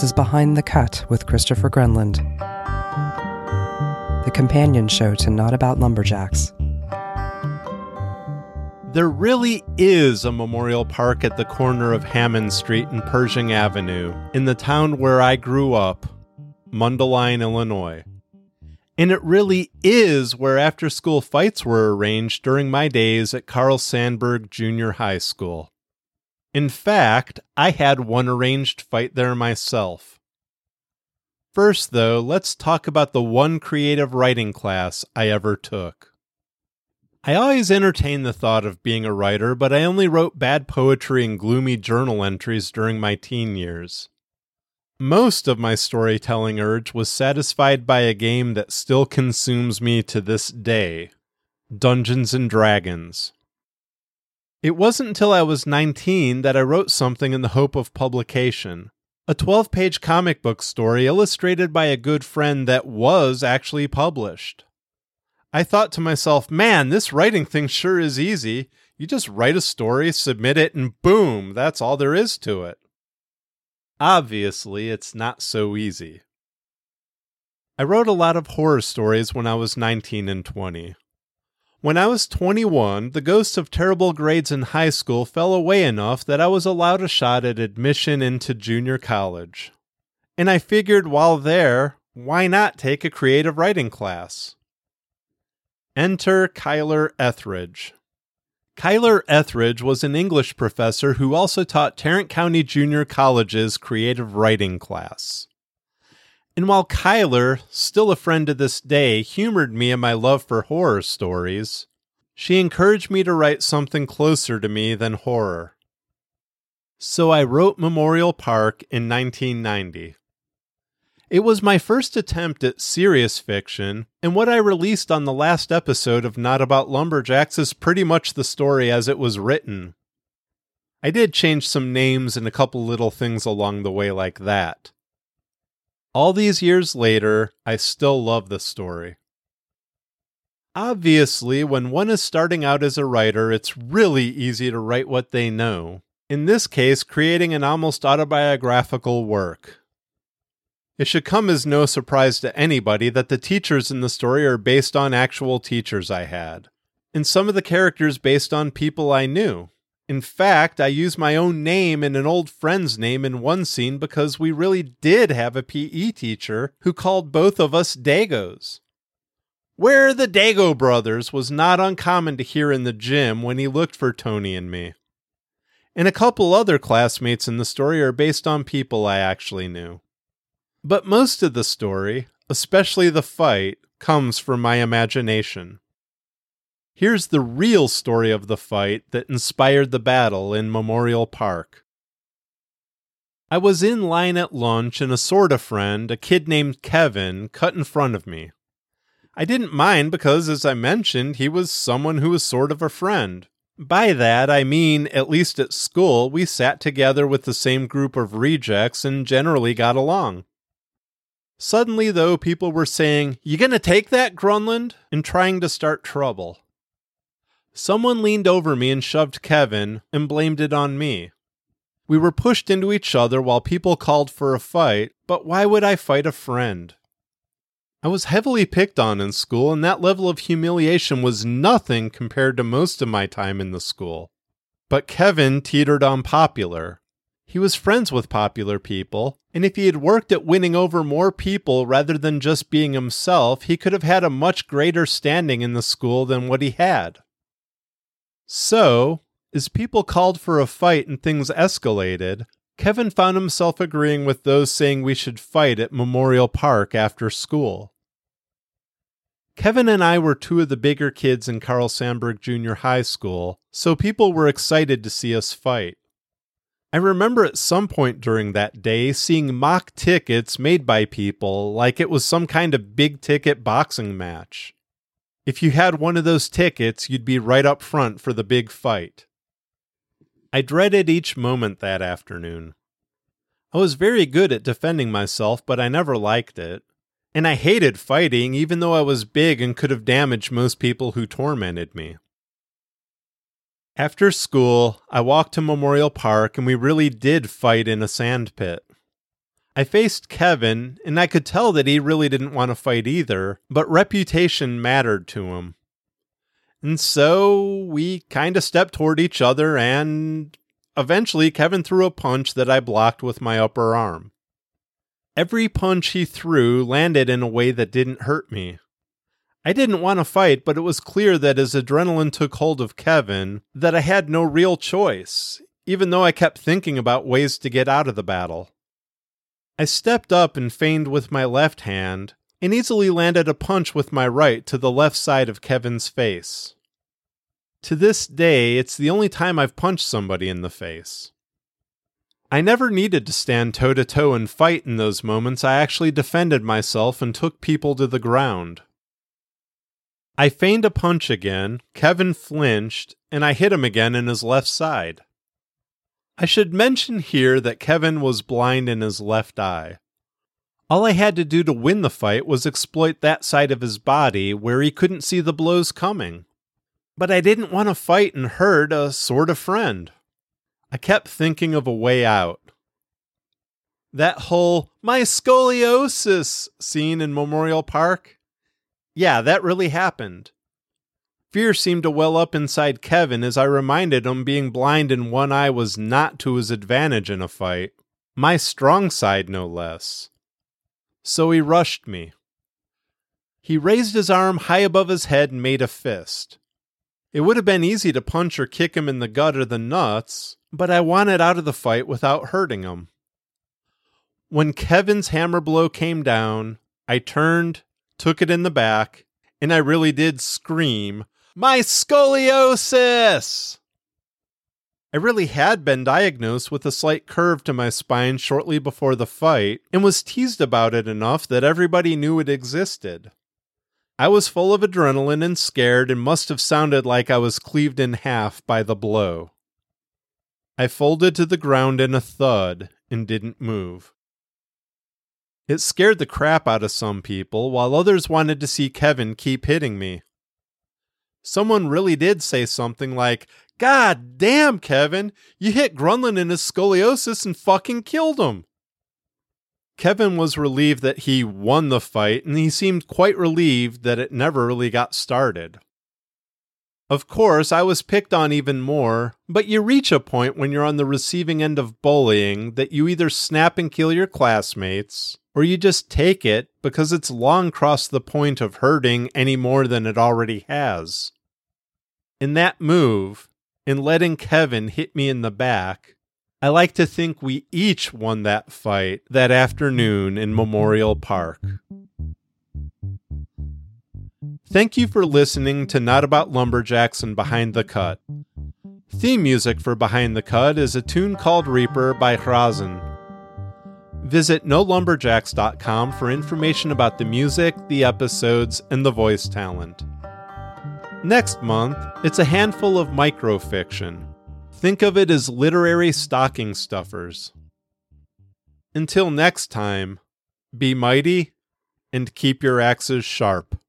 This is Behind the Cut with Christopher Gronlund, the companion show to Not About Lumberjacks. There really is a memorial park at the corner of Hammond Street and Pershing Avenue in the town where I grew up, Mundelein, Illinois. And it really is where after school fights were arranged during my days at Carl Sandburg Junior High School. In fact, I had one arranged fight there myself. First, though, let's talk about the one creative writing class I ever took. I always entertained the thought of being a writer, but I only wrote bad poetry and gloomy journal entries during my teen years. Most of my storytelling urge was satisfied by a game that still consumes me to this day Dungeons and Dragons. It wasn't until I was 19 that I wrote something in the hope of publication. A 12 page comic book story illustrated by a good friend that was actually published. I thought to myself, man, this writing thing sure is easy. You just write a story, submit it, and boom, that's all there is to it. Obviously, it's not so easy. I wrote a lot of horror stories when I was 19 and 20. When I was 21, the ghosts of terrible grades in high school fell away enough that I was allowed a shot at admission into junior college. And I figured while there, why not take a creative writing class? Enter Kyler Etheridge. Kyler Etheridge was an English professor who also taught Tarrant County Junior College's creative writing class. And while Kyler, still a friend to this day, humored me in my love for horror stories, she encouraged me to write something closer to me than horror. So I wrote Memorial Park in 1990. It was my first attempt at serious fiction, and what I released on the last episode of Not About Lumberjacks is pretty much the story as it was written. I did change some names and a couple little things along the way like that. All these years later, I still love the story. Obviously, when one is starting out as a writer, it's really easy to write what they know. In this case, creating an almost autobiographical work. It should come as no surprise to anybody that the teachers in the story are based on actual teachers I had, and some of the characters based on people I knew. In fact, I use my own name and an old friend's name in one scene because we really did have a PE teacher who called both of us Dagos. Where the Dago brothers was not uncommon to hear in the gym when he looked for Tony and me. And a couple other classmates in the story are based on people I actually knew. But most of the story, especially the fight, comes from my imagination. Here's the real story of the fight that inspired the battle in Memorial Park. I was in line at lunch and a sorta friend, a kid named Kevin, cut in front of me. I didn't mind because, as I mentioned, he was someone who was sort of a friend. By that, I mean, at least at school, we sat together with the same group of rejects and generally got along. Suddenly, though, people were saying, You gonna take that, Gronlund? and trying to start trouble. Someone leaned over me and shoved Kevin and blamed it on me. We were pushed into each other while people called for a fight, but why would I fight a friend? I was heavily picked on in school, and that level of humiliation was nothing compared to most of my time in the school. But Kevin teetered on popular. He was friends with popular people, and if he had worked at winning over more people rather than just being himself, he could have had a much greater standing in the school than what he had. So, as people called for a fight and things escalated, Kevin found himself agreeing with those saying we should fight at Memorial Park after school. Kevin and I were two of the bigger kids in Carl Sandburg Junior High School, so people were excited to see us fight. I remember at some point during that day seeing mock tickets made by people like it was some kind of big ticket boxing match. If you had one of those tickets, you'd be right up front for the big fight. I dreaded each moment that afternoon. I was very good at defending myself, but I never liked it. And I hated fighting, even though I was big and could have damaged most people who tormented me. After school, I walked to Memorial Park and we really did fight in a sand pit. I faced Kevin, and I could tell that he really didn't want to fight either, but reputation mattered to him. And so we kind of stepped toward each other, and eventually Kevin threw a punch that I blocked with my upper arm. Every punch he threw landed in a way that didn't hurt me. I didn't want to fight, but it was clear that as adrenaline took hold of Kevin, that I had no real choice, even though I kept thinking about ways to get out of the battle. I stepped up and feigned with my left hand, and easily landed a punch with my right to the left side of Kevin's face. To this day, it's the only time I've punched somebody in the face. I never needed to stand toe to toe and fight in those moments. I actually defended myself and took people to the ground. I feigned a punch again, Kevin flinched, and I hit him again in his left side. I should mention here that Kevin was blind in his left eye. All I had to do to win the fight was exploit that side of his body where he couldn't see the blows coming. But I didn't want to fight and hurt a sort of friend. I kept thinking of a way out. That whole my scoliosis scene in Memorial Park? Yeah, that really happened. Fear seemed to well up inside Kevin as I reminded him being blind in one eye was not to his advantage in a fight, my strong side no less. So he rushed me. He raised his arm high above his head and made a fist. It would have been easy to punch or kick him in the gut or the nuts, but I wanted out of the fight without hurting him. When Kevin's hammer blow came down, I turned, took it in the back, and I really did scream, My scoliosis! I really had been diagnosed with a slight curve to my spine shortly before the fight and was teased about it enough that everybody knew it existed. I was full of adrenaline and scared and must have sounded like I was cleaved in half by the blow. I folded to the ground in a thud and didn't move. It scared the crap out of some people, while others wanted to see Kevin keep hitting me. Someone really did say something like, God damn, Kevin, you hit Gronlund in his scoliosis and fucking killed him. Kevin was relieved that he won the fight, and he seemed quite relieved that it never really got started. Of course, I was picked on even more, but you reach a point when you're on the receiving end of bullying that you either snap and kill your classmates, or you just take it because it's long crossed the point of hurting any more than it already has. In that move, in letting Kevin hit me in the back, I like to think we each won that fight that afternoon in Memorial Park. Thank you for listening to Not About Lumberjacks and Behind the Cut. Theme music for Behind the Cut is a tune called Reaper by Hrazen. Visit nolumberjacks.com for information about the music, the episodes, and the voice talent. Next month, it's a handful of microfiction. Think of it as literary stocking stuffers. Until next time, be mighty and keep your axes sharp.